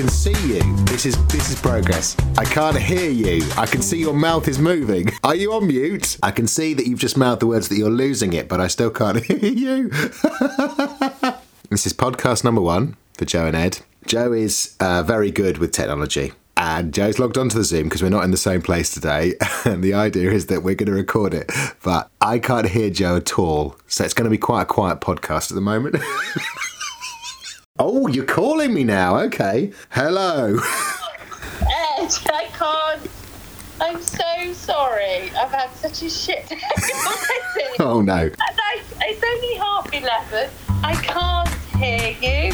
can see you. This is this is progress. I can't hear you. I can see your mouth is moving. Are you on mute? I can see that you've just mouthed the words that you're losing it, but I still can't hear you. this is podcast number one for Jo and Ed. Jo is uh, very good with technology. And Jo's logged onto the Zoom because we're not in the same place today. And the idea is that we're going to record it. But I can't hear Jo at all. So it's going to be quite a quiet podcast at the moment. Oh, you're calling me now. Okay. Hello. Ed, I can't. I'm so sorry. I've had such a shit day already. Oh, no. And I, it's only half eleven. I can't hear you.